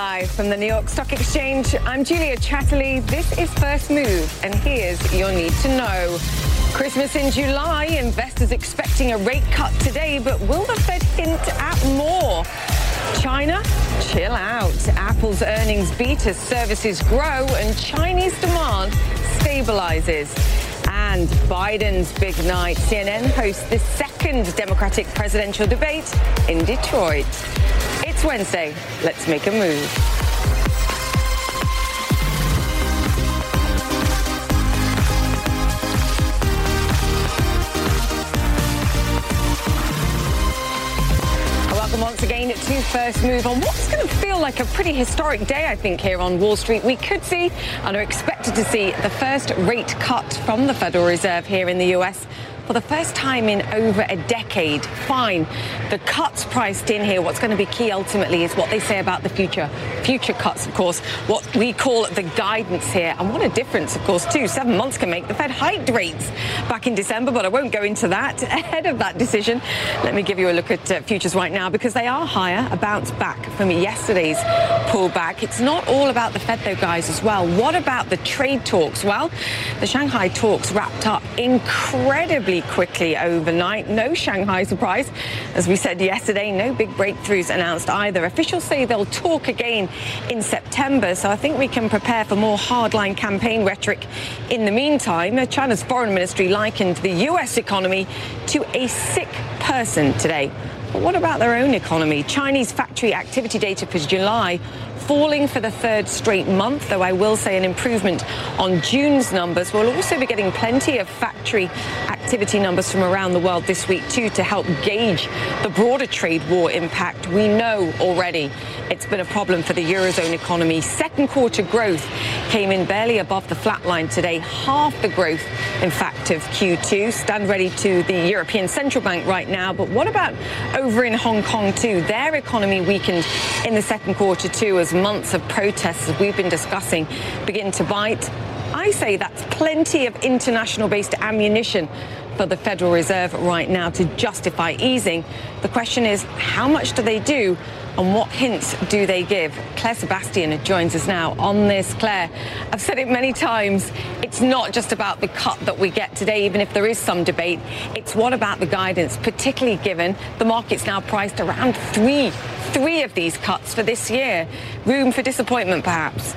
Live from the New York Stock Exchange, I'm Julia Chatterley. This is First Move, and here's your need to know. Christmas in July, investors expecting a rate cut today, but will the Fed hint at more? China, chill out. Apple's earnings beat as services grow and Chinese demand stabilizes. And Biden's big night. CNN hosts the second Democratic presidential debate in Detroit. It's Wednesday. Let's make a move. Welcome once again to First Move on what's going to feel like a pretty historic day, I think, here on Wall Street. We could see and are expected to see the first rate cut from the Federal Reserve here in the US for the first time in over a decade. Fine. The cuts priced in here, what's going to be key ultimately is what they say about the future. Future cuts, of course, what we call the guidance here. And what a difference, of course, too. Seven months can make. The Fed hiked rates back in December, but I won't go into that. Ahead of that decision, let me give you a look at uh, futures right now because they are higher, a bounce back from yesterday's pullback. It's not all about the Fed, though, guys, as well. What about the trade talks? Well, the Shanghai talks wrapped up incredibly quickly overnight. No Shanghai surprise. As we said yesterday, no big breakthroughs announced either. Officials say they'll talk again in September, so I think we can prepare for more hardline campaign rhetoric in the meantime. China's foreign ministry likened the U.S. economy to a sick person today. But what about their own economy? Chinese factory activity data for July falling for the third straight month, though I will say an improvement on June's numbers. We'll also be getting plenty of factory activity numbers from around the world this week, too, to help gauge the broader trade war impact. We know already it's been a problem for the Eurozone economy. Second quarter growth came in barely above the flat line today, half the growth, in fact, of Q2. Stand ready to the European Central Bank right now. But what about over in Hong Kong, too? Their economy weakened in the second quarter, too, as months of protests, as we've been discussing, begin to bite. I say that's plenty of international based ammunition for the Federal Reserve right now to justify easing. The question is, how much do they do? And what hints do they give? Claire Sebastian joins us now on this. Claire, I've said it many times. It's not just about the cut that we get today, even if there is some debate. It's what about the guidance, particularly given the market's now priced around three, three of these cuts for this year. Room for disappointment, perhaps.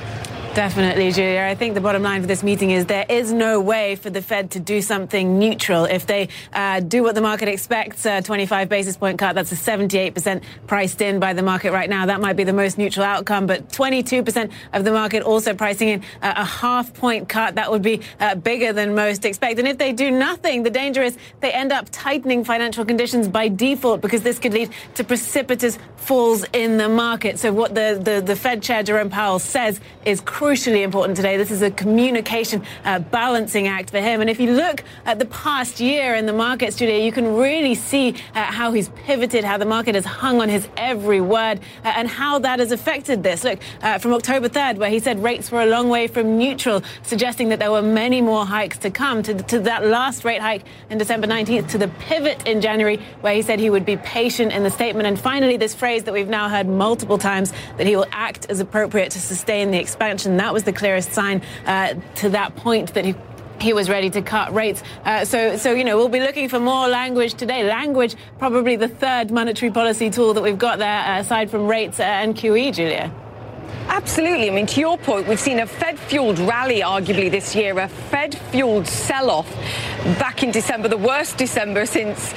Definitely, Julia. I think the bottom line for this meeting is there is no way for the Fed to do something neutral. If they uh, do what the market expects, a 25 basis point cut, that's a 78% priced in by the market right now. That might be the most neutral outcome, but 22% of the market also pricing in a, half point cut. That would be uh, bigger than most expect. And if they do nothing, the danger is they end up tightening financial conditions by default because this could lead to precipitous falls in the market. So what the, the, the Fed Chair Jerome Powell says is crucially important today. This is a communication uh, balancing act for him. And if you look at the past year in the markets today, you can really see uh, how he's pivoted, how the market has hung on his every word, uh, and how that has affected this. Look, uh, from October 3rd, where he said rates were a long way from neutral, suggesting that there were many more hikes to come, to, to that last rate hike in December 19th, to the pivot in January, where he said he would be patient in the statement. And finally, this phrase that we've now heard multiple times that he will act as appropriate to sustain the expansion and that was the clearest sign uh, to that point that he he was ready to cut rates. Uh, so, so you know, we'll be looking for more language today. Language, probably the third monetary policy tool that we've got there, uh, aside from rates and QE, Julia. Absolutely. I mean, to your point, we've seen a Fed fueled rally, arguably this year, a Fed fueled sell off back in December, the worst December since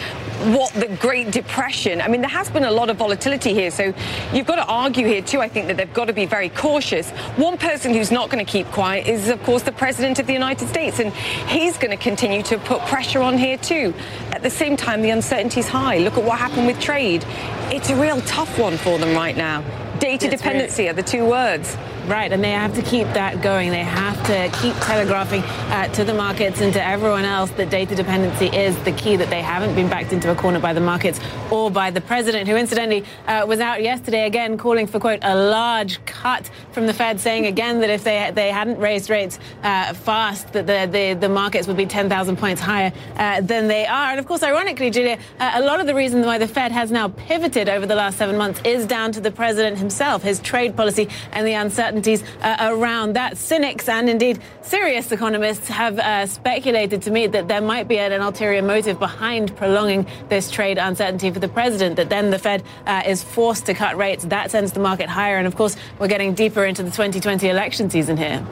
what the Great Depression. I mean, there has been a lot of volatility here, so you've got to argue here too. I think that they've got to be very cautious. One person who's not going to keep quiet is, of course, the President of the United States, and he's going to continue to put pressure on here too. At the same time, the uncertainty is high. Look at what happened with trade. It's a real tough one for them right now. Data dependency are the two words. Right, and they have to keep that going. They have to keep telegraphing uh, to the markets and to everyone else that data dependency is the key, that they haven't been backed into a corner by the markets or by the president, who incidentally uh, was out yesterday again calling for, quote, a large cut from the Fed, saying again that if they, they hadn't raised rates uh, fast, that the, the, the, markets would be 10,000 points higher uh, than they are. And of course, ironically, Julia, uh, a lot of the reason why the Fed has now pivoted over the last seven months is down to the president himself, his trade policy, and the uncertainties uh, around that. Cynics and indeed serious economists have uh, speculated to me that there might be an, ulterior motive behind prolonging this trade uncertainty for the president, that then the Fed uh, is forced to cut rates. That sends the market higher. And of course, we're getting deeper into the 2020 election season here.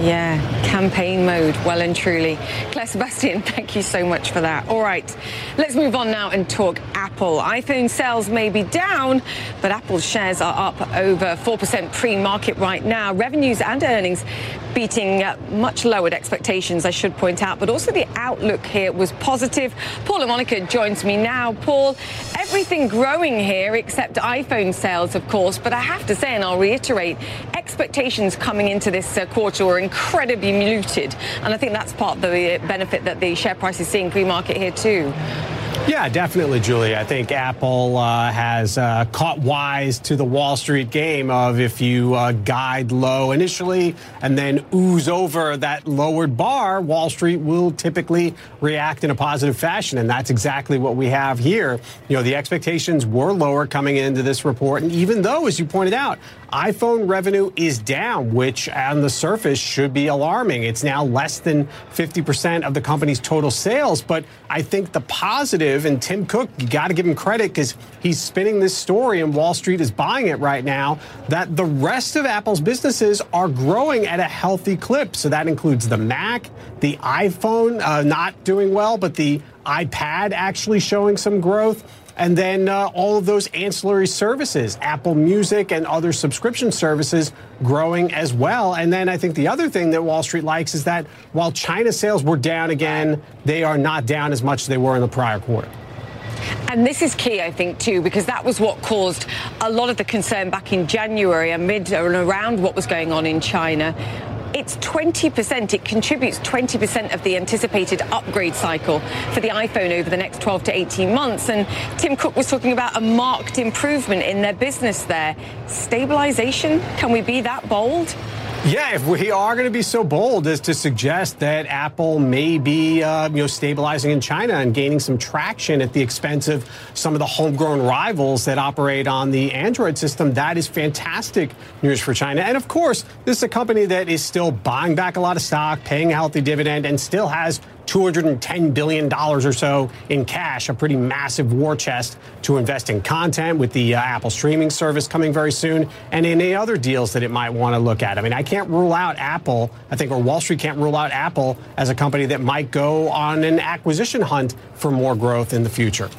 Yeah, campaign mode, well and truly. Claire Sebastian, thank you so much for that. All right, let's move on now and talk Apple. iPhone sales may be down, but Apple's shares are up over 4% pre market right now. Revenues and earnings beating uh, much lowered expectations, I should point out, but also the outlook here was positive. Paul La Monica joins me now. Paul, everything growing here except iPhone sales, of course, but I have to say, and I'll reiterate, expectations coming into this uh, quarter were incredibly muted, and I think that's part of the benefit that the share price is seeing pre-market here too. Yeah, definitely, Julie. I think Apple uh, has uh, caught wise to the Wall Street game of if you uh, guide low initially and then ooze over that lowered bar, Wall Street will typically react in a positive fashion. And that's exactly what we have here. You know, the expectations were lower coming into this report. And even though, as you pointed out, iPhone revenue is down, which on the surface should be alarming. It's now less than 50% of the company's total sales. But I think the positive, and Tim Cook, you got to give him credit because he's spinning this story and Wall Street is buying it right now, that the rest of Apple's businesses are growing at a healthy clip. So that includes the Mac, the iPhone uh, not doing well, but the iPad actually showing some growth. And then uh, all of those ancillary services, Apple Music and other subscription services growing as well. And then I think the other thing that Wall Street likes is that while China sales were down again, they are not down as much as they were in the prior quarter. And this is key, I think, too, because that was what caused a lot of the concern back in January amid and around what was going on in China it's 20%. It contributes 20% of the anticipated upgrade cycle for the iPhone over the next 12 to 18 months. And Tim Cook was talking about a marked improvement in their business there. Stabilization? Can we be that bold? Yeah, if we are going to be so bold as to suggest that Apple may be, uh, you know, stabilizing in China and gaining some traction at the expense of some of the homegrown rivals that operate on the Android system, that is fantastic news for China. And of course, this is a company that is still buying back a lot of stock, paying a healthy dividend, and still has $210 billion or so in cash, a pretty massive war chest to invest in content with the uh, Apple streaming service coming very soon and any other deals that it might want to look at. I mean, I can't rule out Apple, I think, or Wall Street can't rule out Apple as a company that might go on an acquisition hunt for more growth in the future.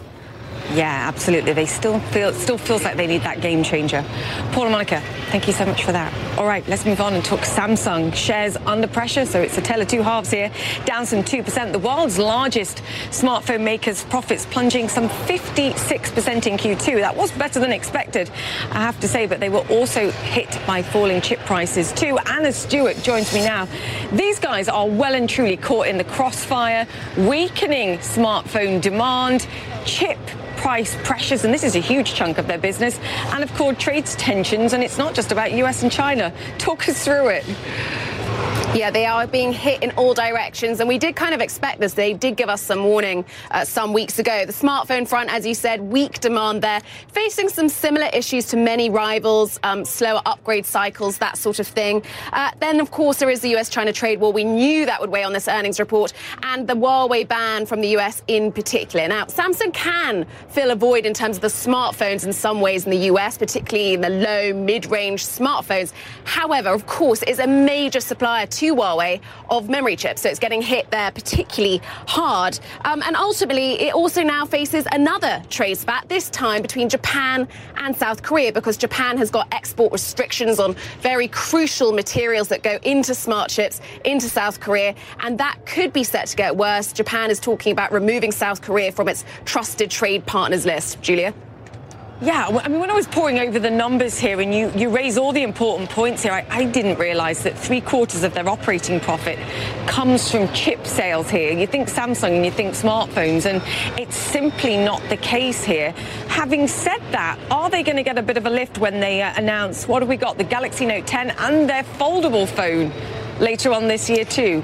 Yeah, absolutely. They still feel still feels like they need that game changer. Paul La Monica, thank you so much for that. All right, let's move on and talk Samsung. Shares under pressure, so it's a tale of two halves here. Down some 2%. The world's largest smartphone maker's profits plunging some 56% in Q2. That was better than expected, I have to say, but they were also hit by falling chip prices too. Anna Stewart joins me now. These guys are well and truly caught in the crossfire, weakening smartphone demand, chip price pressures, and this is a huge chunk of their business, and of course, trade tensions, and it's not just about US and China. Talk us through it. Yeah, they are being hit in all directions, and we did kind of expect this. They did give us some warning uh, some weeks ago. The smartphone front, as you said, weak demand there, facing some similar issues to many rivals, um, slower upgrade cycles, that sort of thing. Uh, then, of course, there is the US-China trade war. We knew that would weigh on this earnings report, and the Huawei ban from the US in particular. Now, Samsung can fill a void in terms of the smartphones in some ways in the US, particularly in the low, mid-range smartphones. However, of course, it's a major supplier to Huawei of memory chips. So it's getting hit there particularly hard. Um, and ultimately, it also now faces another trade spat, this time between Japan and South Korea, because Japan has got export restrictions on very crucial materials that go into smart chips into South Korea. And that could be set to get worse. Japan is talking about removing South Korea from its trusted trade partners list. Julia? Yeah, I mean, when I was poring over the numbers here and you, you raise all the important points here, I, I didn't realize that three quarters of their operating profit comes from chip sales here. You think Samsung and you think smartphones, and it's simply not the case here. Having said that, are they going to get a bit of a lift when they uh, announce what have we got? The Galaxy Note 10 and their foldable phone later on this year, too?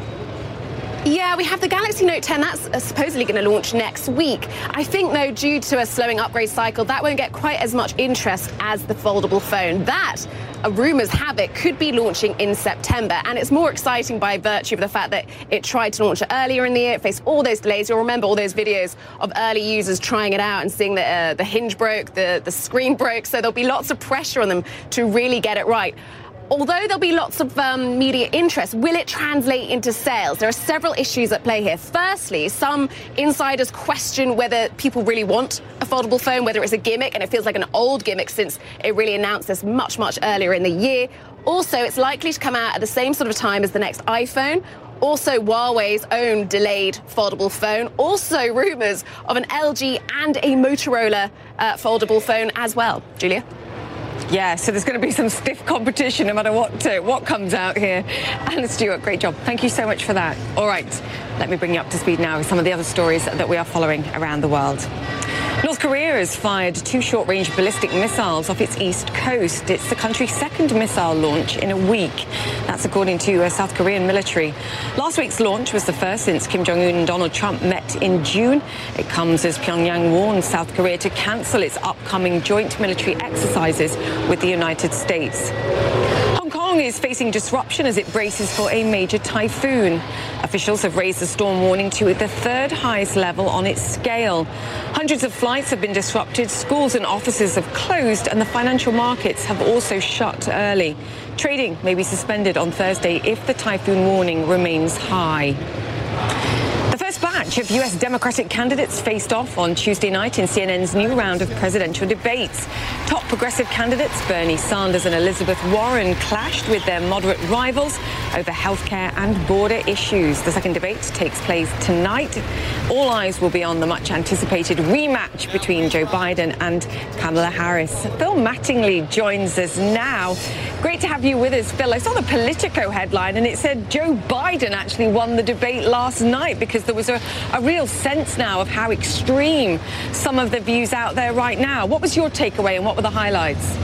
Yeah, we have the Galaxy Note 10. That's uh, supposedly going to launch next week. I think, though, due to a slowing upgrade cycle, that won't get quite as much interest as the foldable phone. That, rumours have it, could be launching in September. And it's more exciting by virtue of the fact that it tried to launch it earlier in the year, it faced all those delays. You'll remember all those videos of early users trying it out and seeing that uh, the hinge broke, the, the screen broke. So there'll be lots of pressure on them to really get it right although there'll be lots of um, media interest, will it translate into sales? There are several issues at play here. Firstly, some insiders question whether people really want a foldable phone, whether it's a gimmick, and it feels like an old gimmick since it really announced this much, much earlier in the year. Also, it's likely to come out at the same sort of time as the next iPhone. Also, Huawei's own delayed foldable phone. Also, rumours of an LG and a Motorola uh, foldable phone as well. Julia? Yeah, so there's going to be some stiff competition no matter what uh, what comes out here. Anna Stewart, great job. Thank you so much for that. All right, let me bring you up to speed now with some of the other stories that we are following around the world. North Korea has fired two short-range ballistic missiles off its east coast. It's the country's second missile launch in a week. That's according to uh, South Korean military. Last week's launch was the first since Kim Jong-un and Donald Trump met in June. It comes as Pyongyang warns South Korea to cancel its upcoming joint military exercises with the United States. Hong is facing disruption as it braces for a major typhoon. Officials have raised the storm warning to the third highest level on its scale. Hundreds of flights have been disrupted, schools and offices have closed, and the financial markets have also shut early. Trading may be suspended on Thursday if the typhoon warning remains high. Batch of U.S. Democratic candidates faced off on Tuesday night in CNN's new round of presidential debates. Top progressive candidates Bernie Sanders and Elizabeth Warren clashed with their moderate rivals over healthcare and border issues. The second debate takes place tonight. All eyes will be on the much anticipated rematch between Joe Biden and Kamala Harris. Phil Mattingly joins us now. Great to have you with us, Phil. I saw the Politico headline and it said Joe Biden actually won the debate last night because there was a, a real sense now of how extreme some of the views out there right now. What was your takeaway and what were the highlights?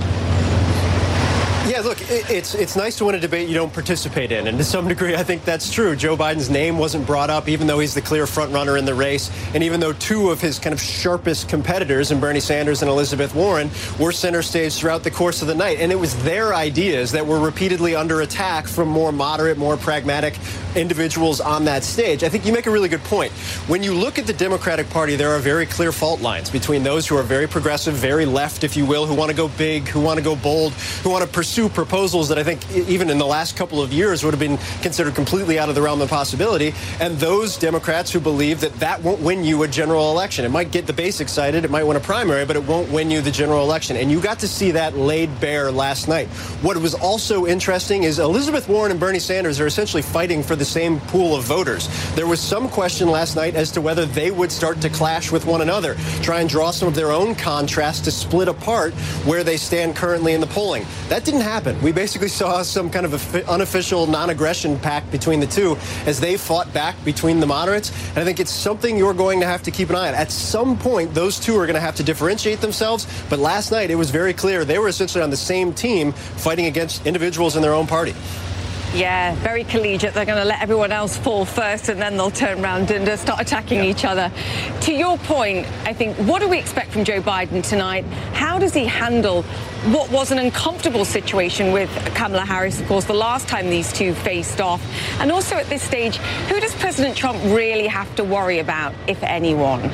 Yeah, look, it's it's nice to win a debate you don't participate in, and to some degree, I think that's true. Joe Biden's name wasn't brought up, even though he's the clear front runner in the race, and even though two of his kind of sharpest competitors, in Bernie Sanders and Elizabeth Warren, were center stage throughout the course of the night, and it was their ideas that were repeatedly under attack from more moderate, more pragmatic individuals on that stage. I think you make a really good point. When you look at the Democratic Party, there are very clear fault lines between those who are very progressive, very left, if you will, who want to go big, who want to go bold, who want to pursue proposals that I think even in the last couple of years would have been considered completely out of the realm of possibility, and those Democrats who believe that that won't win you a general election. It might get the base excited, it might win a primary, but it won't win you the general election. And you got to see that laid bare last night. What was also interesting is Elizabeth Warren and Bernie Sanders are essentially fighting for the same pool of voters. There was some question last night as to whether they would start to clash with one another, try and draw some of their own contrast to split apart where they stand currently in the polling. That didn't happen. We basically saw some kind of unofficial non-aggression pact between the two as they fought back between the moderates. And I think it's something you're going to have to keep an eye on. At some point, those two are going to have to differentiate themselves. But last night, it was very clear they were essentially on the same team fighting against individuals in their own party. Yeah, very collegiate. They're going to let everyone else fall first and then they'll turn around and uh, start attacking yeah. each other. To your point, I think, what do we expect from Joe Biden tonight? How does he handle what was an uncomfortable situation with Kamala Harris, of course, the last time these two faced off? And also at this stage, who does President Trump really have to worry about, if anyone?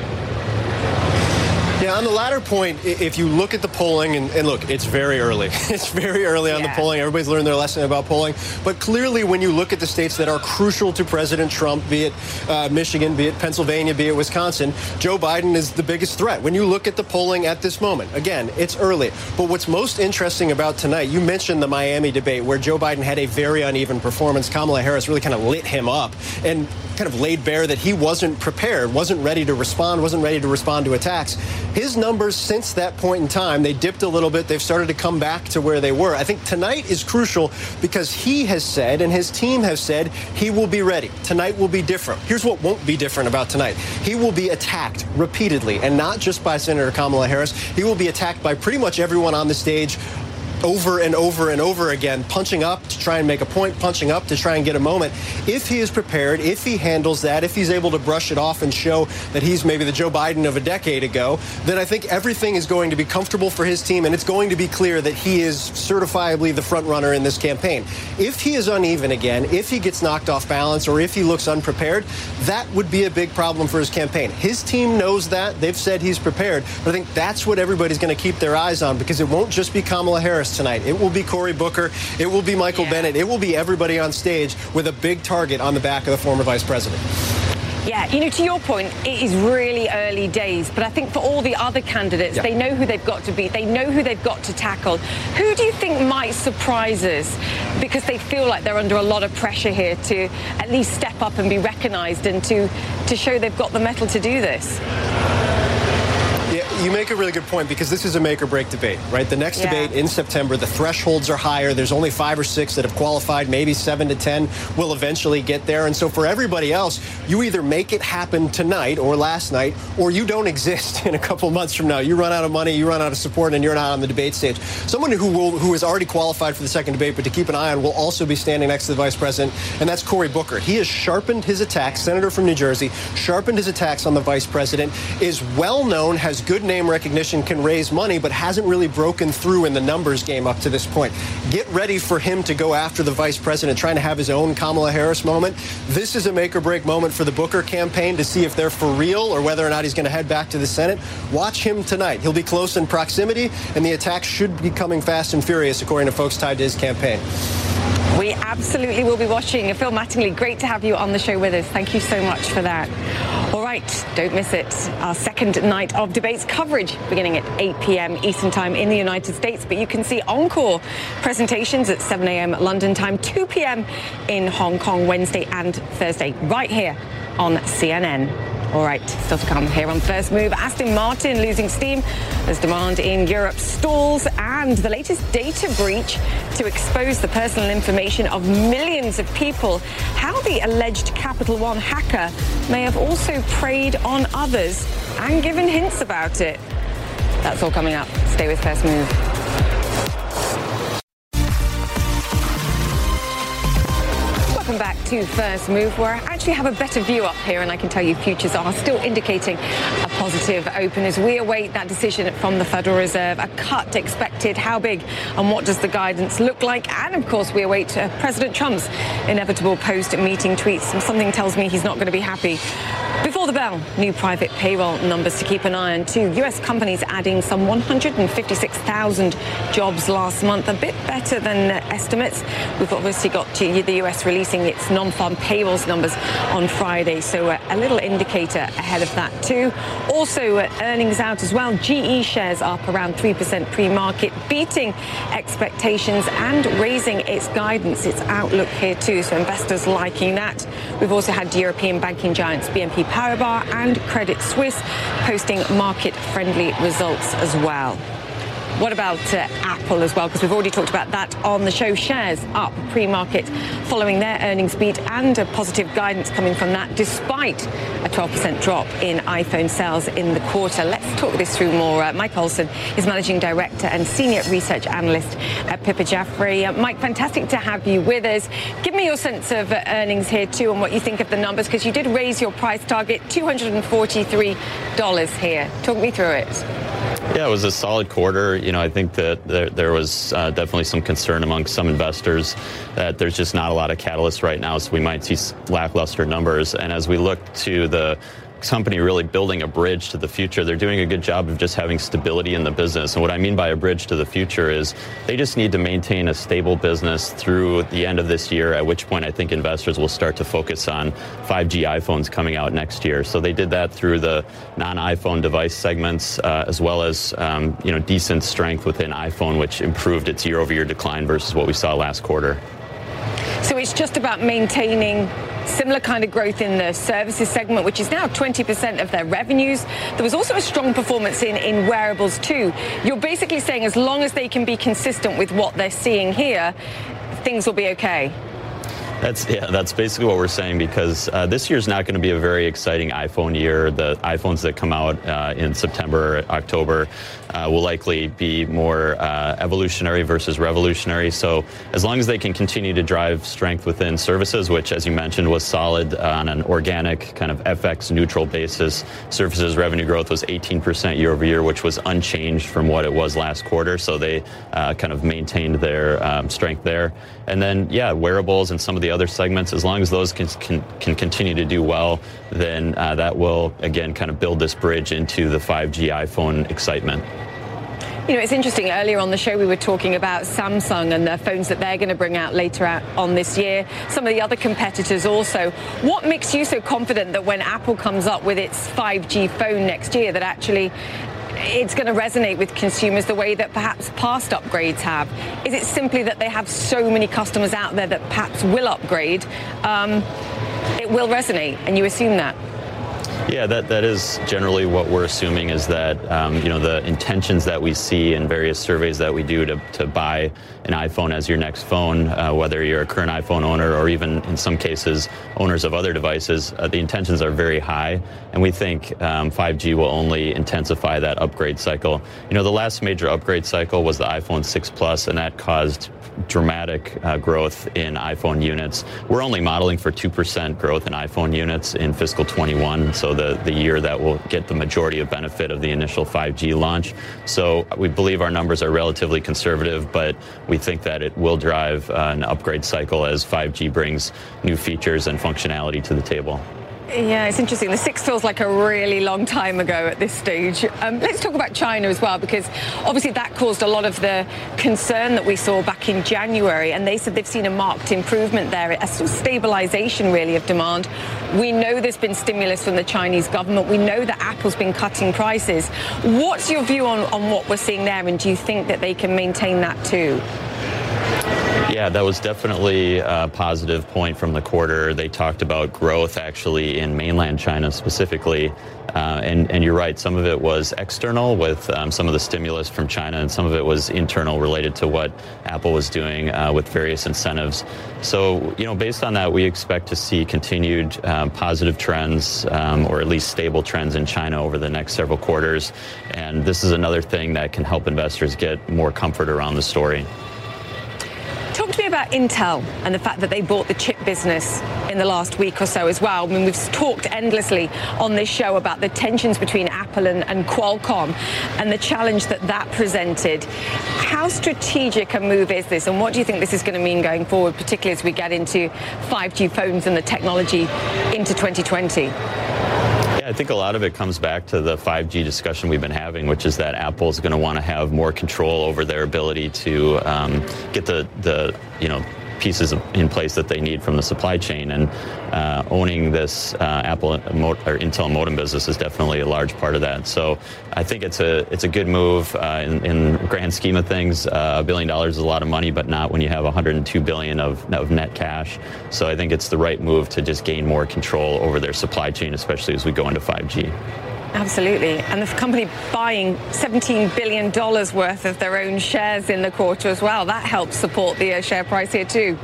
Yeah, on the latter point, if you look at the polling, and, and look, it's very early. it's very early on yeah. the polling. Everybody's learned their lesson about polling. But clearly, when you look at the states that are crucial to President Trump, be it uh, Michigan, be it Pennsylvania, be it Wisconsin, Joe Biden is the biggest threat. When you look at the polling at this moment, again, it's early. But what's most interesting about tonight, you mentioned the Miami debate where Joe Biden had a very uneven performance. Kamala Harris really kind of lit him up. And kind of laid bare that he wasn't prepared, wasn't ready to respond, wasn't ready to respond to attacks. His numbers since that point in time, they dipped a little bit. They've started to come back to where they were. I think tonight is crucial because he has said and his team has said he will be ready. Tonight will be different. Here's what won't be different about tonight. He will be attacked repeatedly and not just by Senator Kamala Harris. He will be attacked by pretty much everyone on the stage over and over and over again, punching up to try and make a point, punching up to try and get a moment. If he is prepared, if he handles that, if he's able to brush it off and show that he's maybe the Joe Biden of a decade ago, then I think everything is going to be comfortable for his team and it's going to be clear that he is certifiably the front runner in this campaign. If he is uneven again, if he gets knocked off balance or if he looks unprepared, that would be a big problem for his campaign. His team knows that. They've said he's prepared. But I think that's what everybody's going to keep their eyes on because it won't just be Kamala Harris tonight. It will be Cory Booker. It will be Michael yeah. Bennet. It will be everybody on stage with a big target on the back of the former vice president. Yeah, you know, to your point, it is really early days, but I think for all the other candidates, yeah. they know who they've got to beat, they know who they've got to tackle. Who do you think might surprise us because they feel like they're under a lot of pressure here to at least step up and be recognised and to, to show they've got the mettle to do this? You make a really good point because this is a make or break debate, right? The next yeah. debate in September, the thresholds are higher. There's only five or six that have qualified. Maybe seven to 10 will eventually get there. And so for everybody else, you either make it happen tonight or last night, or you don't exist in a couple months from now. You run out of money, you run out of support, and you're not on the debate stage. Someone who will, who is already qualified for the second debate, but to keep an eye on, will also be standing next to the vice president, and that's Cory Booker. He has sharpened his attacks, senator from New Jersey, sharpened his attacks on the vice president, is well known, has good name recognition, can raise money, but hasn't really broken through in the numbers game up to this point. Get ready for him to go after the vice president, trying to have his own Kamala Harris moment. This is a make or break moment for the Booker campaign to see if they're for real or whether or not he's going to head back to the Senate. Watch him tonight. He'll be close in proximity, and the attacks should be coming fast and furious, according to folks tied to his campaign. We absolutely will be watching. Phil Mattingly, great to have you on the show with us. Thank you so much for that. All right, don't miss it. Our second night of debates coverage beginning at 8 p.m. Eastern Time in the United States. But you can see encore presentations at 7 a.m. London time, 2 p.m. in Hong Kong Wednesday and Thursday, right here on CNN. All right, still to come here on First Move. Aston Martin losing steam as demand in Europe stalls and the latest data breach to expose the personal information of millions of people. How the alleged Capital One hacker may have also preyed on others and given hints about it. That's all coming up. Stay with First Move. To First Move, where I actually have a better view up here, and I can tell you futures are still indicating a positive open as we await that decision from the Federal Reserve. A cut expected. How big? And what does the guidance look like? And of course, we await uh, President Trump's inevitable post-meeting tweets. Something tells me he's not going to be happy. Before the bell, new private payroll numbers to keep an eye on. too. U.S. companies adding some 156,000 jobs last month, a bit better than estimates. We've obviously got the U.S. releasing its non-farm payrolls numbers on Friday, so uh, a little indicator ahead of that too. Also, uh, earnings out as well. GE shares up around 3% pre-market, beating expectations and raising its guidance, its outlook here too. So investors liking that. We've also had European banking giants BNP Paribas and Credit Suisse posting market-friendly results as well. What about uh, Apple as well? Because we've already talked about that on the show. Shares up pre-market following their earnings beat and a positive guidance coming from that, despite a 12% drop in iPhone sales in the quarter. Let's talk this through more. Uh, Mike Olson is managing director and senior research analyst at Piper Jaffray. Uh, Mike, fantastic to have you with us. Give me your sense of uh, earnings here too, and what you think of the numbers, because you did raise your price target $243 here. Talk me through it. Yeah, it was a solid quarter. You know, I think that there, there was uh, definitely some concern among some investors that there's just not a lot of catalysts right now, so we might see lackluster numbers. And as we look to the company really building a bridge to the future. They're doing a good job of just having stability in the business. And what I mean by a bridge to the future is they just need to maintain a stable business through the end of this year, at which point I think investors will start to focus on 5G iPhones coming out next year. So they did that through the non-iPhone device segments, uh, as well as um, you know decent strength within iPhone, which improved its year-over-year decline versus what we saw last quarter. So it's just about maintaining similar kind of growth in the services segment, which is now 20% of their revenues. There was also a strong performance in, in wearables too. You're basically saying as long as they can be consistent with what they're seeing here, things will be okay. That's yeah. That's basically what we're saying because uh, this year's not going to be a very exciting iPhone year. The iPhones that come out uh, in September, October, uh, will likely be more uh, evolutionary versus revolutionary. So as long as they can continue to drive strength within services, which, as you mentioned, was solid on an organic kind of FX neutral basis, services revenue growth was 18% year over year, which was unchanged from what it was last quarter. So they uh, kind of maintained their um, strength there. And then, yeah, wearables and some of the other segments, as long as those can, can, can continue to do well, then uh, that will, again, kind of build this bridge into the 5G iPhone excitement. You know, it's interesting. Earlier on the show, we were talking about Samsung and the phones that they're going to bring out later on this year. Some of the other competitors also. What makes you so confident that when Apple comes up with its 5G phone next year, that actually it's going to resonate with consumers the way that perhaps past upgrades have? Is it simply that they have so many customers out there that perhaps will upgrade? Um, it will resonate, and you assume that? Yeah, that, that is generally what we're assuming is that, um, you know, the intentions that we see in various surveys that we do to, to buy an iPhone as your next phone, uh, whether you're a current iPhone owner or even in some cases owners of other devices, uh, the intentions are very high. And we think um, 5G will only intensify that upgrade cycle. You know, the last major upgrade cycle was the iPhone 6 Plus, and that caused dramatic uh, growth in iPhone units. We're only modeling for 2% growth in iPhone units in fiscal 21, so the, the year that will get the majority of benefit of the initial 5G launch. So we believe our numbers are relatively conservative, but we think that it will drive uh, an upgrade cycle as 5G brings new features and functionality to the table. Yeah, it's interesting. The six feels like a really long time ago at this stage. Um, let's talk about China as well, because obviously that caused a lot of the concern that we saw back in January. And they said they've seen a marked improvement there, a sort of stabilization really of demand. We know there's been stimulus from the Chinese government. We know that Apple's been cutting prices. What's your view on, on what we're seeing there? And do you think that they can maintain that too? Yeah, that was definitely a positive point from the quarter. They talked about growth actually in mainland China specifically. Uh, and, and, you're right, some of it was external with um, some of the stimulus from China, and some of it was internal related to what Apple was doing uh, with various incentives. So, you know, based on that, we expect to see continued um, positive trends um, or at least stable trends in China over the next several quarters. And this is another thing that can help investors get more comfort around the story. About Intel and the fact that they bought the chip business in the last week or so as well. I mean, we've talked endlessly on this show about the tensions between Apple and, and Qualcomm and the challenge that that presented. How strategic a move is this, and what do you think this is going to mean going forward, particularly as we get into 5G phones and the technology into 2020? I think a lot of it comes back to the 5G discussion we've been having, which is that Apple is going to want to have more control over their ability to um, get the, the, you know, pieces in place that they need from the supply chain. And uh, owning this uh, Apple or Intel modem business is definitely a large part of that. So I think it's a it's a good move uh, in, in grand scheme of things. Uh, a billion dollars is a lot of money, but not when you have 102 billion of, of net cash. So I think it's the right move to just gain more control over their supply chain, especially as we go into 5G. Absolutely. And the company buying $17 billion worth of their own shares in the quarter as well. That helps support the share price here too.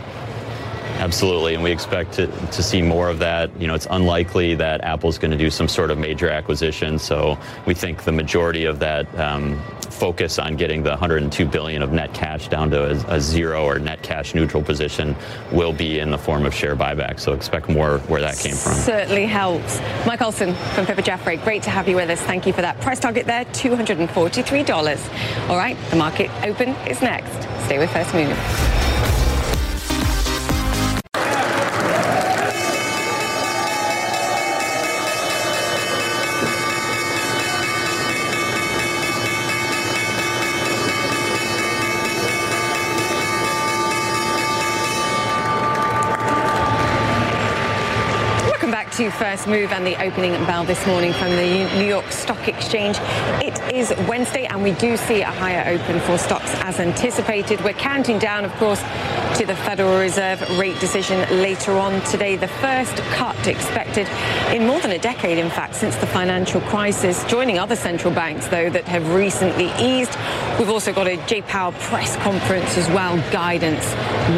Absolutely, and we expect to, to see more of that. You know, it's unlikely that Apple's going to do some sort of major acquisition, so we think the majority of that um, focus on getting the 102 billion of net cash down to a, a, zero or net cash neutral position will be in the form of share buyback. So expect more where that came from. Certainly helps. Mike Olson from Piper Jaffray, great to have you with us. Thank you for that. Price target there, $243. All right, the market open is next. Stay with First Move. To First Move and the opening bell this morning from the New York Stock Exchange. It is Wednesday and we do see a higher open for stocks as anticipated. We're counting down, of course, to the Federal Reserve rate decision later on today. The first cut expected in more than a decade, in fact, since the financial crisis. Joining other central banks, though, that have recently eased. We've also got a Jay Powell press conference as well, guidance.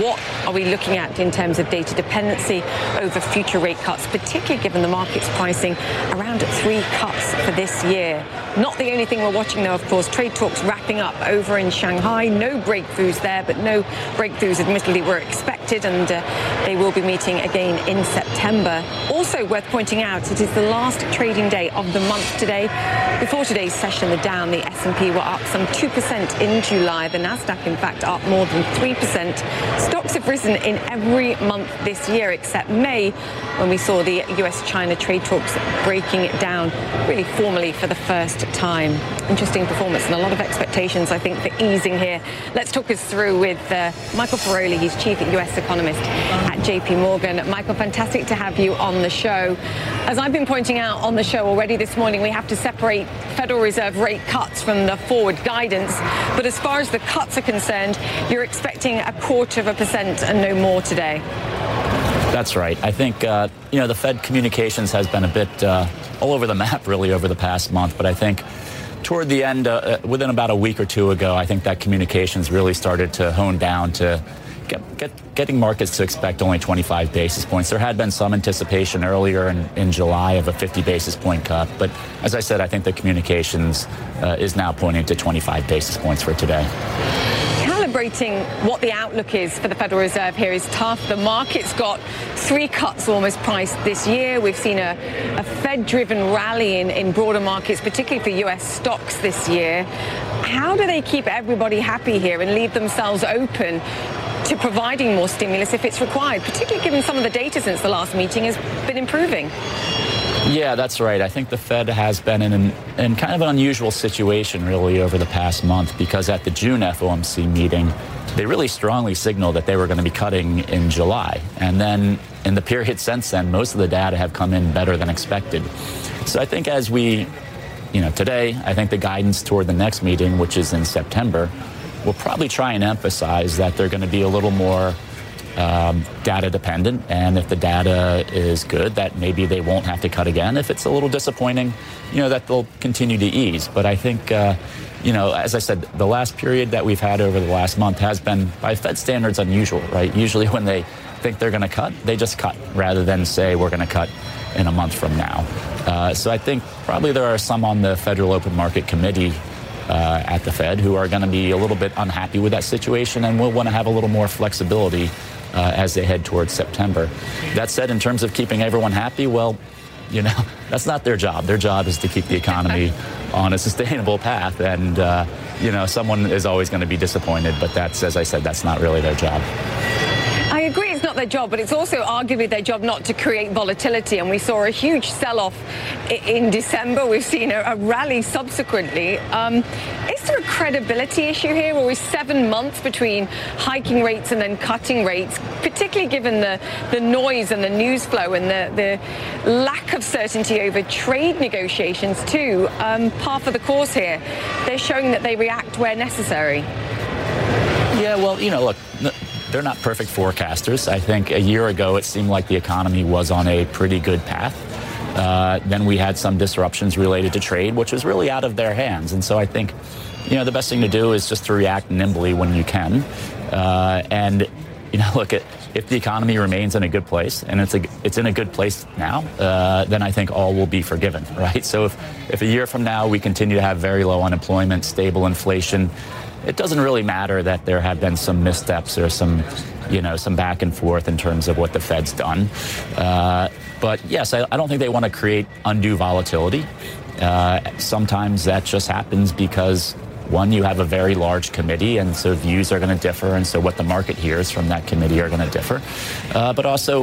What are we looking at in terms of data dependency over future rate cuts, particularly given the market's pricing around three cuts for this year? Not the only thing we're watching, though, of course, trade talks wrapping up over in Shanghai. No breakthroughs there, but no breakthroughs, were expected, and uh, they will be meeting again in September. Also worth pointing out, it is the last trading day of the month today. Before today's session, the Dow and the S&P were up some 2% in July. The Nasdaq, in fact, up more than 3%. Stocks have risen in every month this year except May, when we saw the US-China trade talks breaking down really formally for the first time. Interesting performance and a lot of expectations, I think, for easing here. Let's talk us through with uh, Michael Feroli. He's chief US economist at JP Morgan. Michael, fantastic to have you on the show. As I've been pointing out on the show already this morning, we have to separate Federal Reserve rate cuts from the forward guidance. But as far as the cuts are concerned, you're expecting a quarter of a percent and no more today. That's right. I think, uh, you know, the Fed communications has been a bit uh, all over the map, really, over the past month. But I think toward the end, uh, uh, within about a week or two ago, I think that communications really started to hone down to get, get, getting markets to expect only 25 basis points. There had been some anticipation earlier in, in July of a 50 basis point cut. But as I said, I think the communications uh, is now pointing to 25 basis points for today calibrating what the outlook is for the Federal Reserve here is tough. The market's got three cuts almost priced this year. We've seen a, a Fed-driven rally in, in broader markets, particularly for U.S. stocks this year. How do they keep everybody happy here and leave themselves open to providing more stimulus if it's required, particularly given some of the data since the last meeting has been improving? Yeah, that's right. I think the Fed has been in, an, in kind of an unusual situation really over the past month because at the June FOMC meeting, they really strongly signaled that they were going to be cutting in July. And then in the period since then, most of the data have come in better than expected. So I think as we, you know, today, I think the guidance toward the next meeting, which is in September, will probably try and emphasize that they're going to be a little more um, data dependent. And if the data is good, that maybe they won't have to cut again. If it's a little disappointing, you know, that they'll continue to ease. But I think, uh, you know, as I said, the last period that we've had over the last month has been, by Fed standards, unusual, right? Usually when they think they're going to cut, they just cut rather than say we're going to cut in a month from now. Uh, so I think probably there are some on the Federal Open Market Committee uh, at the Fed who are going to be a little bit unhappy with that situation and will want to have a little more flexibility uh, as they head towards September. That said, in terms of keeping everyone happy, well, you know, that's not their job. Their job is to keep the economy on a sustainable path. And, uh, you know, someone is always going to be disappointed, but that's, as I said, that's not really their job. Their job, but it's also arguably their job not to create volatility. And we saw a huge sell-off in December. We've seen a, a rally subsequently. Um, is there a credibility issue here, or is seven months between hiking rates and then cutting rates, particularly given the, the noise and the news flow and the, the lack of certainty over trade negotiations too, um, par for the course here? They're showing that they react where necessary. Yeah, well, you know, look, they're not perfect forecasters. I think a year ago it seemed like the economy was on a pretty good path. Uh, then we had some disruptions related to trade, which was really out of their hands. And so I think, you know, the best thing to do is just to react nimbly when you can. Uh, and, you know, look at if the economy remains in a good place, and it's a, it's in a good place now, uh, then I think all will be forgiven, right? So if, if a year from now we continue to have very low unemployment, stable inflation, it doesn't really matter that there have been some missteps or some, you know, some back and forth in terms of what the Fed's done. Uh, but yes, I, I, don't think they want to create undue volatility. Uh, sometimes that just happens because one, you have a very large committee, and so views are going to differ, and so what the market hears from that committee are going to differ. Uh, but also,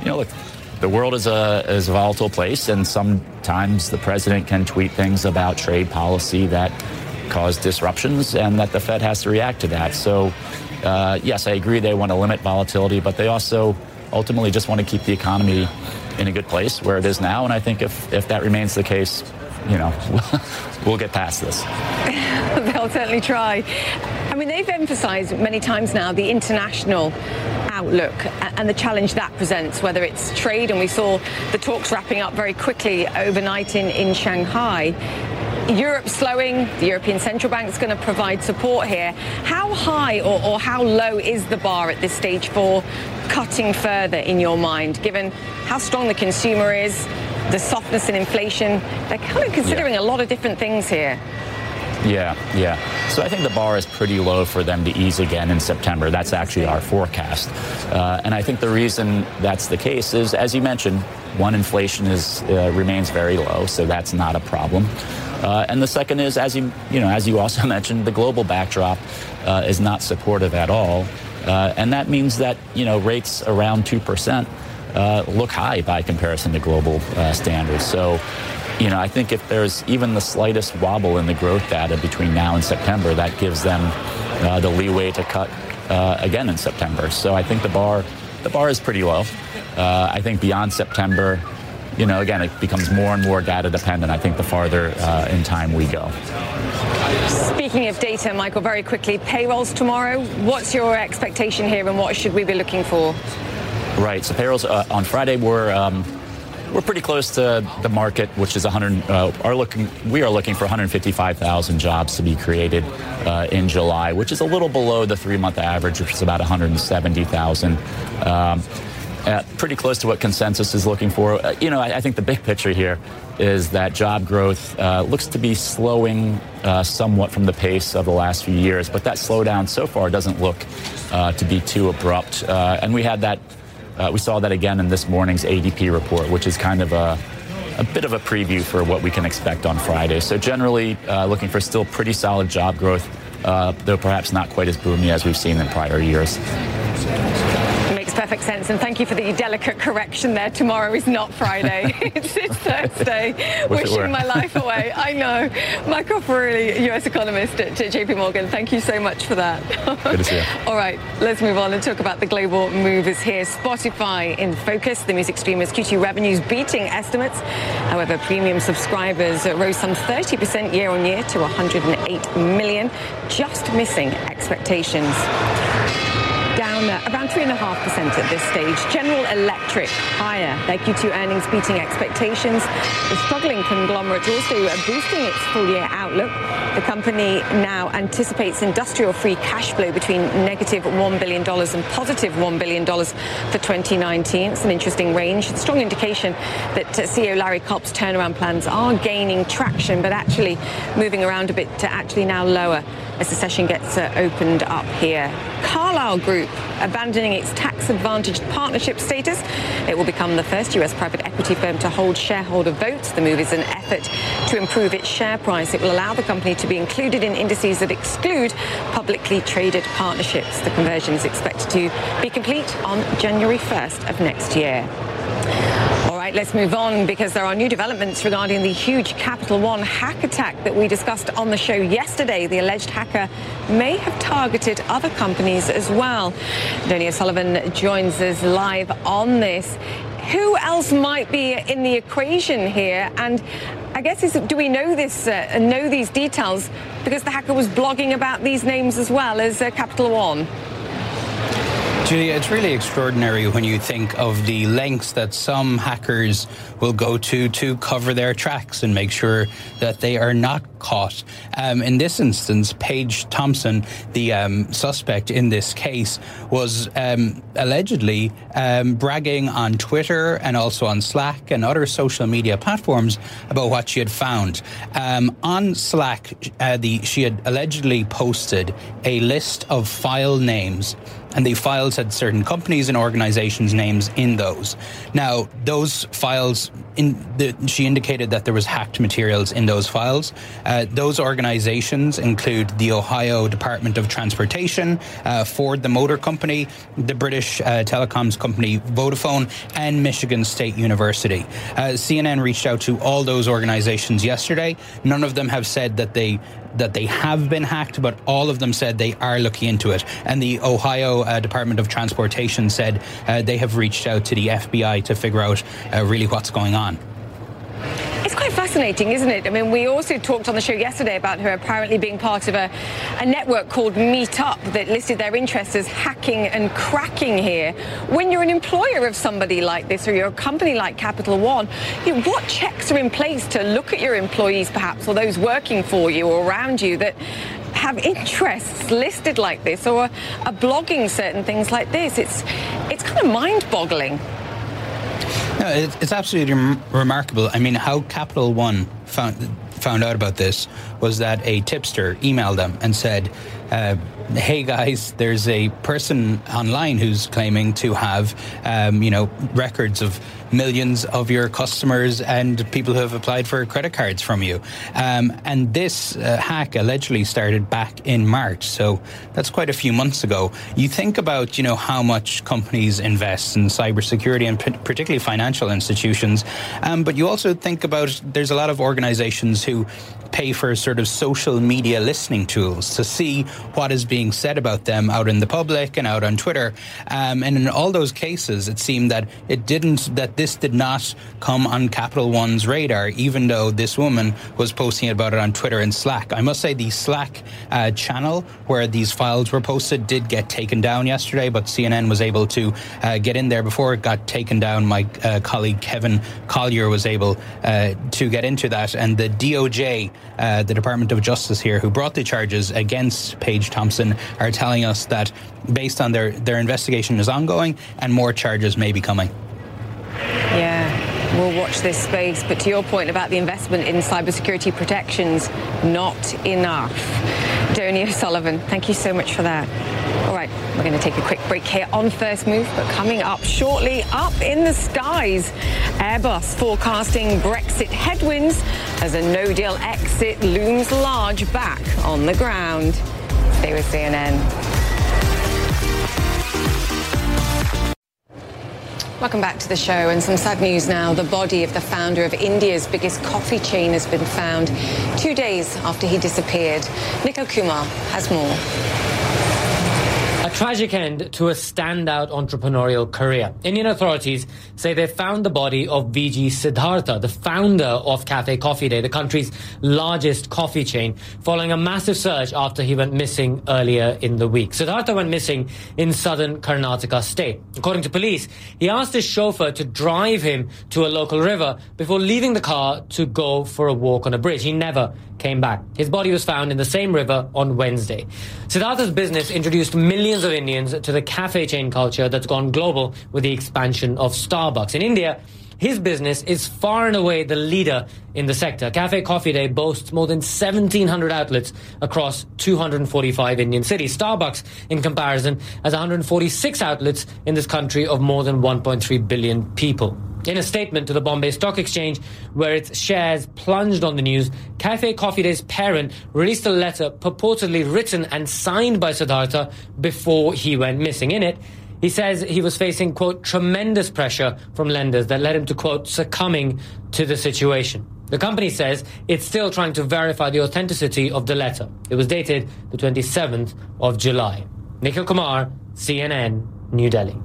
you know, look, the world is a is a volatile place, and sometimes the president can tweet things about trade policy that cause disruptions and that the Fed has to react to that. So, uh, yes, I agree they want to limit volatility, but they also ultimately just want to keep the economy in a good place where it is now. And I think if, if that remains the case, you know, we'll get past this. They'll certainly try. I mean, they've emphasized many times now the international outlook and the challenge that presents, whether it's trade, and we saw the talks wrapping up very quickly overnight in, in Shanghai. Europe slowing, the European Central Bank is going to provide support here. How high or, or, how low is the bar at this stage for cutting further in your mind, given how strong the consumer is, the softness in inflation? They're kind of considering yeah. a lot of different things here. Yeah, yeah. So I think the bar is pretty low for them to ease again in September. That's actually our forecast. Uh, and I think the reason that's the case is, as you mentioned, one, inflation is uh, remains very low, so that's not a problem. Uh, and the second is, as you you know, as you also mentioned, the global backdrop uh, is not supportive at all, uh, and that means that you know rates around two percent uh, look high by comparison to global standards. So you know, I think if there's even the slightest wobble in the growth data between now and September, that gives them uh, the leeway to cut uh, again in September. So I think the bar, the bar is pretty low. Uh, I think beyond September, you know, again, it becomes more and more data dependent. I think the farther uh, in time we go. Speaking of data, Michael, very quickly, payrolls tomorrow. What's your expectation here, and what should we be looking for? Right. So payrolls uh, on Friday were. Um, we're pretty close to the market, which is 100. Uh, are looking. We are looking for 155,000 jobs to be created uh, in July, which is a little below the three-month average, which is about 170,000. Um, uh, pretty close to what consensus is looking for. Uh, you know, I, I, think the big picture here is that job growth uh, looks to be slowing uh, somewhat from the pace of the last few years, but that slowdown so far doesn't look uh, to be too abrupt. Uh, and we had that uh, we saw that again in this morning's ADP report, which is kind of a, a bit of a preview for what we can expect on Friday. So generally, looking for still pretty solid job growth, though perhaps not quite as boomy as we've seen in prior years perfect sense. And thank you for the delicate correction there. Tomorrow is not Friday. it's, it's, Thursday. Wishing my life away. I know. Michael Feroli, US economist at JP Morgan. Thank you so much for that. Good to see you. All right, let's move on and talk about the global movers here. Spotify in focus. The music streamer's Q2 revenues beating estimates. However, premium subscribers rose some 30% year on year to 108 million, just missing expectations down around 3.5% at this stage. General Electric higher. Their Q2 earnings beating expectations. The struggling conglomerate also boosting its full year outlook. The company now anticipates industrial free cash flow between negative $1 billion and positive $1 billion for 2019. It's an interesting range. It's a strong indication that uh, CEO Larry Culp's turnaround plans are gaining traction, but actually moving around a bit to actually now lower as the session gets uh, opened up here. Carlyle Group abandoning its tax-advantaged partnership status. It will become the first US private equity firm to hold shareholder votes. The move is an effort to improve its share price. It will allow the company to be included in indices that exclude publicly traded partnerships. The conversion is expected to be complete on January 1st of next year right, let's move on because there are new developments regarding the huge Capital One hack attack that we discussed on the show yesterday. The alleged hacker may have targeted other companies as well. Donie O'Sullivan joins us live on this. Who else might be in the equation here? And I guess is, do we know this uh, know these details because the hacker was blogging about these names as well as uh, Capital One? Julia, it's really extraordinary when you think of the lengths that some hackers will go to to cover their tracks and make sure that they are not caught. Um, in this instance, Paige Thompson, the um, suspect in this case, was um, allegedly um, bragging on Twitter and also on Slack and other social media platforms about what she had found. Um, on Slack, uh, the, she had allegedly posted a list of file names and the files had certain companies and organizations' names in those. Now, those files, in the, she indicated that there was hacked materials in those files. Uh, those organizations include the Ohio Department of Transportation, uh, Ford, the motor company, the British uh, telecoms company Vodafone, and Michigan State University. Uh, CNN reached out to all those organizations yesterday. None of them have said that they that they have been hacked, but all of them said they are looking into it. And the Ohio uh, Department of Transportation said uh, they have reached out to the FBI to figure out uh, really what's going on quite fascinating, isn't it? I mean, we also talked on the show yesterday about her apparently being part of a, a network called Meetup that listed their interests as hacking and cracking here. When you're an employer of somebody like this or you're a company like Capital One, you know, what checks are in place to look at your employees perhaps or those working for you or around you that have interests listed like this or are, are blogging certain things like this? It's, it's kind of mind-boggling. No, it's absolutely remarkable. I mean, how Capital One found found out about this was that a tipster emailed them and said, uh, "Hey guys, there's a person online who's claiming to have, um, you know, records of millions of your customers and people who have applied for credit cards from you. Um, and this uh, hack allegedly started back in March, so that's quite a few months ago. You think about, you know, how much companies invest in cybersecurity and particularly financial institutions, um, but you also think about there's a lot of organizations who pay for sort of social media listening tools to see what is being said about them out in the public and out on Twitter. Um, and in all those cases, it seemed that it didn't that this did not come on Capital One's radar, even though this woman was posting about it on Twitter and Slack. I must say, the Slack uh, channel where these files were posted did get taken down yesterday, but CNN was able to uh, get in there before it got taken down. My uh, colleague Kevin Collier was able uh, to get into that, and the DOJ, uh, the Department of Justice here, who brought the charges against Paige Thompson, are telling us that based on their their investigation is ongoing and more charges may be coming. Yeah, we'll watch this space. But to your point about the investment in cybersecurity protections, not enough. Donie O'Sullivan, thank you so much for that. All right, we're going to take a quick break here on First Move, but coming up shortly, up in the skies, Airbus forecasting Brexit headwinds as a no-deal exit looms large back on the ground. Stay with CNN. Welcome back to the show and some sad news now. The body of the founder of India's biggest coffee chain has been found two days after he disappeared. Nikhil Kumar has more. A tragic end to a standout entrepreneurial career. Indian authorities say they found the body of VG Siddhartha, the founder of Cafe Coffee Day, the country's largest coffee chain, following a massive search after he went missing earlier in the week. Siddhartha went missing in southern Karnataka state. According to police, he asked his chauffeur to drive him to a local river before leaving the car to go for a walk on a bridge. He never came back. His body was found in the same river on Wednesday. Siddhartha's business introduced millions of Indians to the cafe chain culture that's gone global with the expansion of Starbucks. In India, his business is far and away the leader in the sector. Cafe Coffee Day boasts more than 1,700 outlets across 245 Indian cities. Starbucks, in comparison, has 146 outlets in this country of more than 1.3 billion people. In a statement to the Bombay Stock Exchange, where its shares plunged on the news, Cafe Coffee Day's parent released a letter purportedly written and signed by Siddhartha before he went missing. In it, he says he was facing, quote, tremendous pressure from lenders that led him to, quote, succumbing to the situation. The company says it's still trying to verify the authenticity of the letter. It was dated the 27th of July. Nikhil Kumar, CNN, New Delhi.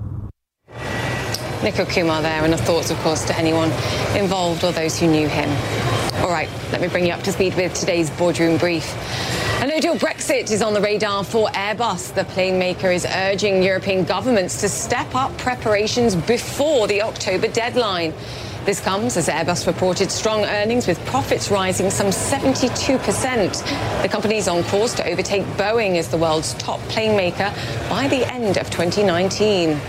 Nikhil Kumar there, and our thoughts, of course, to anyone involved or those who knew him. All right, let me bring you up to speed with today's boardroom brief. A no-deal Brexit is on the radar for Airbus. The plane maker is urging European governments to step up preparations before the October deadline. This comes as Airbus reported strong earnings with profits rising some 72%. The company is on course to overtake Boeing as the world's top plane maker by the end of 2019.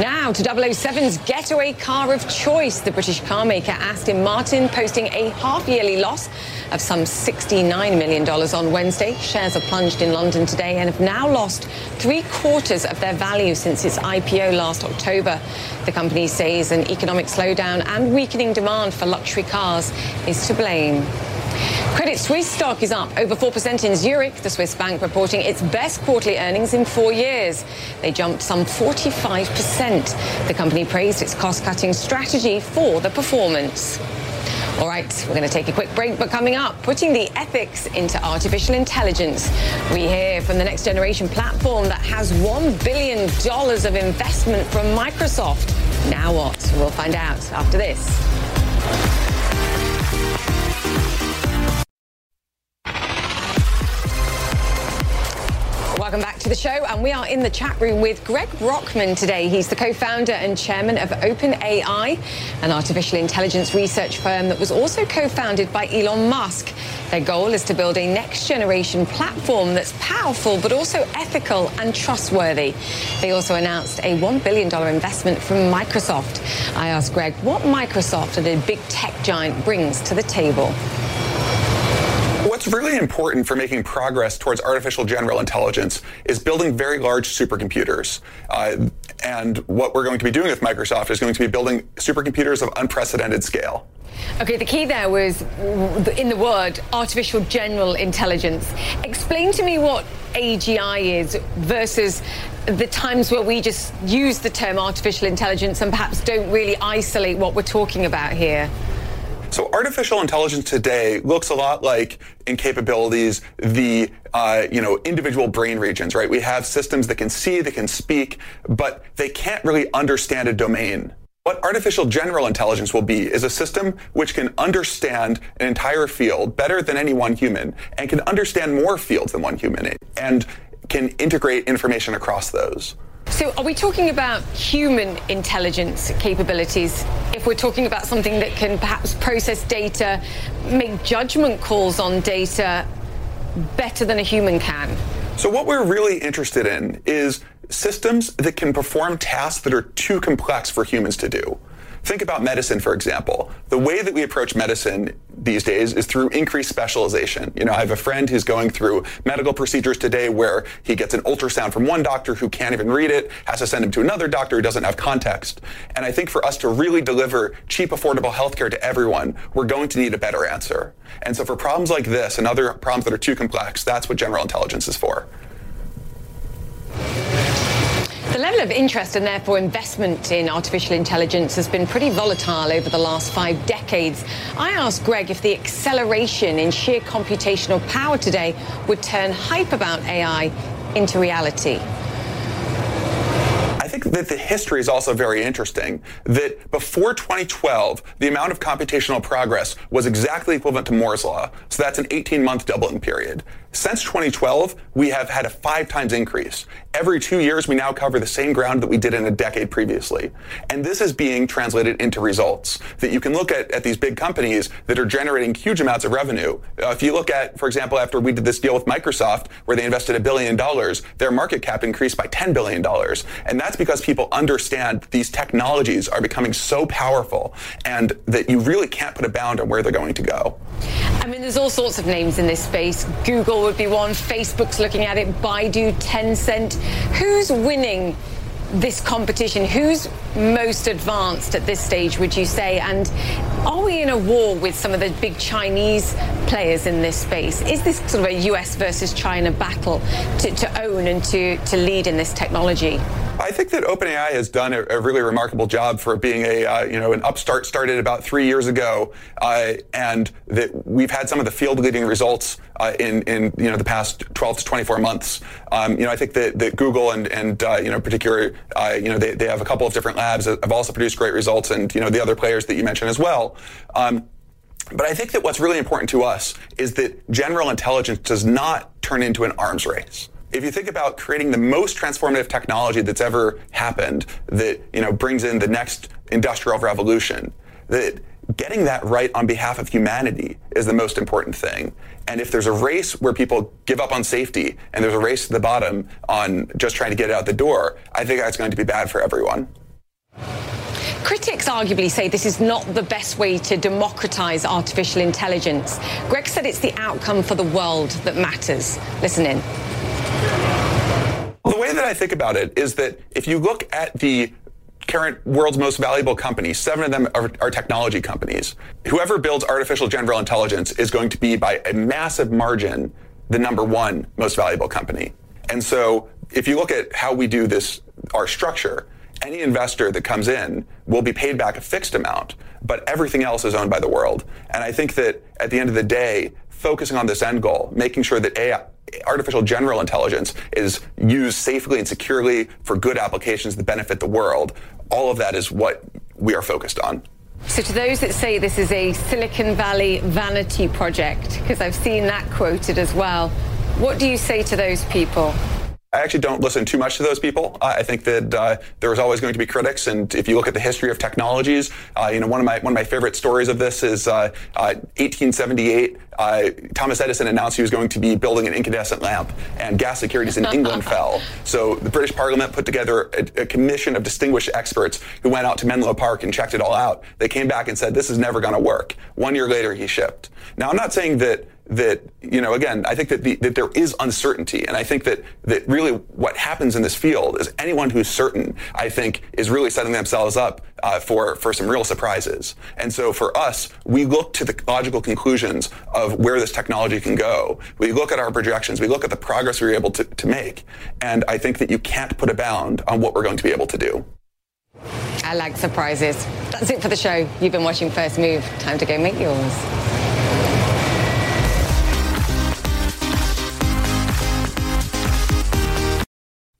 Now to 007's getaway car of choice. The British car maker Aston Martin posting a half-yearly loss of some $69 million on Wednesday. Shares are plunged in London today and have now lost three quarters of their value since its IPO last October. The company says an economic slowdown and weakening demand for luxury cars is to blame. Credit Suisse stock is up over 4% in Zurich, the Swiss bank reporting its best quarterly earnings in four years. They jumped some 45%. The company praised its cost-cutting strategy for the performance. All right, we're going to take a quick break, but coming up, putting the ethics into artificial intelligence. We hear from the next generation platform that has $1 billion of investment from Microsoft. Now what? We'll find out after this. The show. And we are in the chat room with Greg Brockman today. He's the co founder and chairman of OpenAI, an artificial intelligence research firm that was also co founded by Elon Musk. Their goal is to build a next generation platform that's powerful but also ethical and trustworthy. They also announced a $1 billion investment from Microsoft. I asked Greg what Microsoft a big tech giant brings to the table. What's really important for making progress towards artificial general intelligence is building very large supercomputers. Uh, and what we're going to be doing with Microsoft is going to be building supercomputers of unprecedented scale. Okay, the key there was in the word artificial general intelligence. Explain to me what AGI is versus the times where we just use the term artificial intelligence and perhaps don't really isolate what we're talking about here. So artificial intelligence today looks a lot like in capabilities the uh, you know individual brain regions, right? We have systems that can see, that can speak, but they can't really understand a domain. What artificial general intelligence will be is a system which can understand an entire field better than any one human and can understand more fields than one human and can integrate information across those. So, are we talking about human intelligence capabilities if we're talking about something that can perhaps process data, make judgment calls on data better than a human can? So, what we're really interested in is systems that can perform tasks that are too complex for humans to do. Think about medicine, for example. The way that we approach medicine these days is through increased specialization. You know, I have a friend who's going through medical procedures today where he gets an ultrasound from one doctor who can't even read it, has to send him to another doctor who doesn't have context. And I think for us to really deliver cheap, affordable healthcare to everyone, we're going to need a better answer. And so for problems like this and other problems that are too complex, that's what general intelligence is for. The level of interest and therefore investment in artificial intelligence has been pretty volatile over the last five decades. I asked Greg if the acceleration in sheer computational power today would turn hype about AI into reality I think that the history is also very interesting. That before 2012, the amount of computational progress was exactly equivalent to Moore's law. So that's an 18 month doubling period. Since 2012, we have had a five times increase. Every two years, we now cover the same ground that we did in a decade previously. And this is being translated into results that you can look at, at these big companies that are generating huge amounts of revenue. Uh, if you look at, for example, after we did this deal with Microsoft, where they invested a billion dollars, their market cap increased by $10 billion. And that's because people understand these technologies are becoming so powerful and that you really can't put a bound on where they're going to go. I mean, there's all sorts of names in this space. Google would be one, Facebook's looking at it, Baidu, Tencent. Who's winning this competition? Who's most advanced at this stage, would you say? And are we in a war with some of the big Chinese players in this space? Is this sort of a US versus China battle to, to own and to, to lead in this technology? I think that OpenAI has done a, a really remarkable job for being a uh, you know an upstart started about three years ago, uh, and that we've had some of the field leading results uh, in in you know the past 12 to 24 months. Um, you know I think that, that Google and and uh, you know particular uh, you know they, they have a couple of different labs that have also produced great results, and you know the other players that you mentioned as well. Um, but I think that what's really important to us is that general intelligence does not turn into an arms race if you think about creating the most transformative technology that's ever happened that you know brings in the next industrial revolution that getting that right on behalf of humanity is the most important thing and if there's a race where people give up on safety and there's a race to the bottom on just trying to get it out the door i think that's going to be bad for everyone Critics arguably say this is not the best way to democratize artificial intelligence. Greg said it's the outcome for the world that matters. Listen in. The way that I think about it is that if you look at the current world's most valuable companies, seven of them are, are, technology companies. Whoever builds artificial general intelligence is going to be by a massive margin the number one most valuable company. And so if you look at how we do this, our structure, any investor that comes in will be paid back a fixed amount, but everything else is owned by the world. And I think that at the end of the day, focusing on this end goal, making sure that AI, artificial general intelligence is used safely and securely for good applications that benefit the world, all of that is what we are focused on. So, to those that say this is a Silicon Valley vanity project, because I've seen that quoted as well, what do you say to those people? I actually don't listen too much to those people. Uh, I think that uh, there is always going to be critics, and if you look at the history of technologies, uh, you know one of my one of my favorite stories of this is 1878. Uh, uh, Thomas Edison announced he was going to be building an incandescent lamp, and gas securities in England fell. So the British Parliament put together a, a, commission of distinguished experts who went out to Menlo Park and checked it all out. They came back and said this is never going to work. One year later, he shipped. Now I'm not saying that that you know again i think that the, that there is uncertainty and i think that that really what happens in this field is anyone who's certain i think is really setting themselves up uh, for for some real surprises and so for us we look to the logical conclusions of where this technology can go we look at our projections we look at the progress we were able to, to make and i think that you can't put a bound on what we're going to be able to do I like surprises. That's it for the show. You've been watching First Move. Time to go make yours.